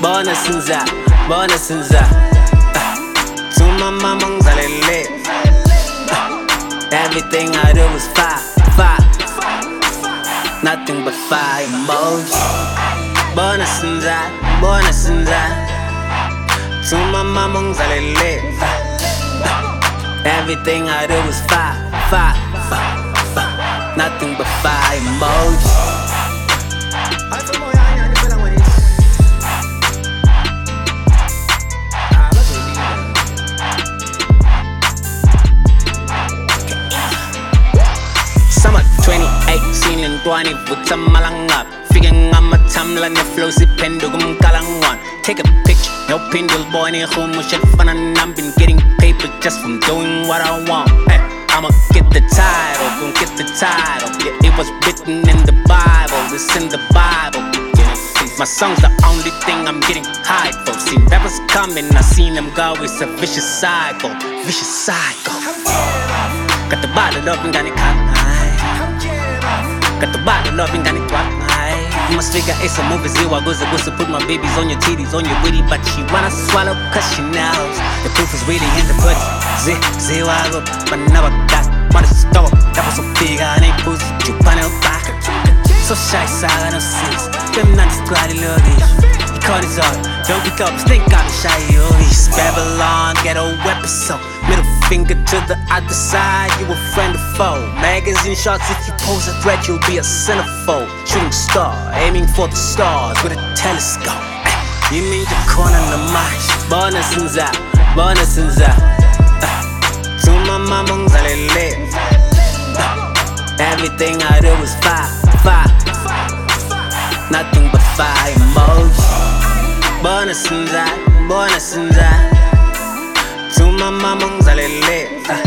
bona sinza bona sinza. Ah, Tuma mama ngizalele ah, Everything I do is fire, fire. Nothing but fire emoji Bona sinza, bona sinza. Tuma mama ngizalele ah, Everything I do is fire, fire, fire Nothing but fire emoji 2018 intwani vutha malangap Fike ngama-timeline ne-flow siphenduka umkalangwane Take a picture, nophinde ulibone ihumusha elifana nami Been getting paper just from doing what I want hey, I'ma get the title, gon' get the title Yeah, it was written in the Bible, it's in the Bible my song's the only thing I'm getting high for. See rappers coming, I seen them go. It's a vicious cycle, vicious cycle. Got the bottle up and got it high. Got the bottle up and got it. You must figure it's a movie zero. Goes to put my babies on your titties, on your witty, but she wanna swallow cause she knows the proof is really in the pudding. Z, zero, but never got what is store. That was so big, I ain't pussy. You panel back. So shy, saga no six. Them nuts glad luggage. He caught his art. Don't pick up, got a shy He's Babylon, ghetto episode. Middle finger to the other side, you a friend or foe. Magazine shots, if you pose a threat, you'll be a centerfold. Shooting star, aiming for the stars with a telescope. Eh, you need the corner of my bonus and zap, bonus and zap. Eh, to my mama, ngizalele. Eh, everything I do is fire, fire. Nothing but fire emoji. Bonus and that, bonus To my mama, ngizalele. Ah.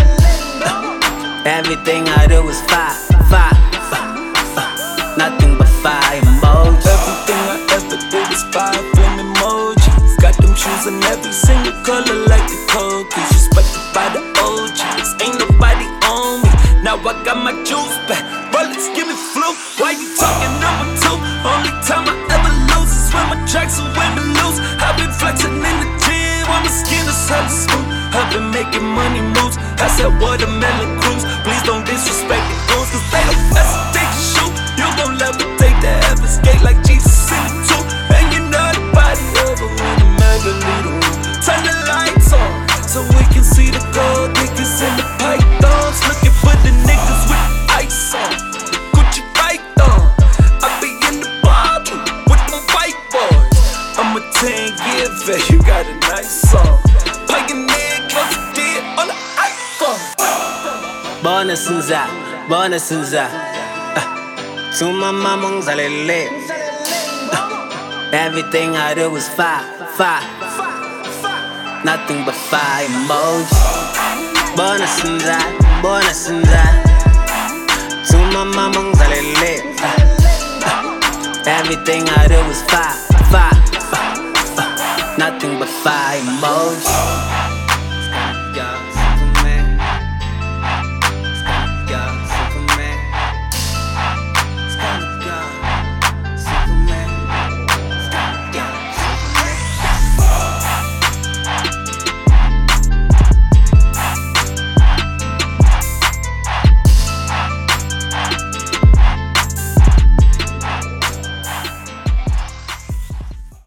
Everything I do is fire, fire, fire. Nothing but fire emoji. Everything I ever did is fire flame emojis. Got them shoes in every single color like the code. Keys respected by the OGs. Ain't nobody on me. Now I got my juice back. Bullets give me flu. Why you talking number two? Only time I ever lose is when my tracks are women loose. I've been flexing in the gym. while my skin is hella smooth. I've been making money moves. I said watermelon cruise. Please don't disrespect the goons, cause they don't hesitate to shoot. You gon' levitate the heavens gate like Jesus in the tomb. And you know the body of a when the mega leader Turn the lights on so we can see the gold diggers and the pythons. Looking for the niggas with ice on. Gucci python. I be in the bottle with my white boys. I'm a 10 year vet, you got a nice song. And zap, bonus. To my mama, ngizalele. Ah. Everything I do is fire, fire. Nothing but fire emoji. Zap, bonus. To my mama, ngizalele. Ah. Everything I do is fire, fire. Nothing but fire emoji.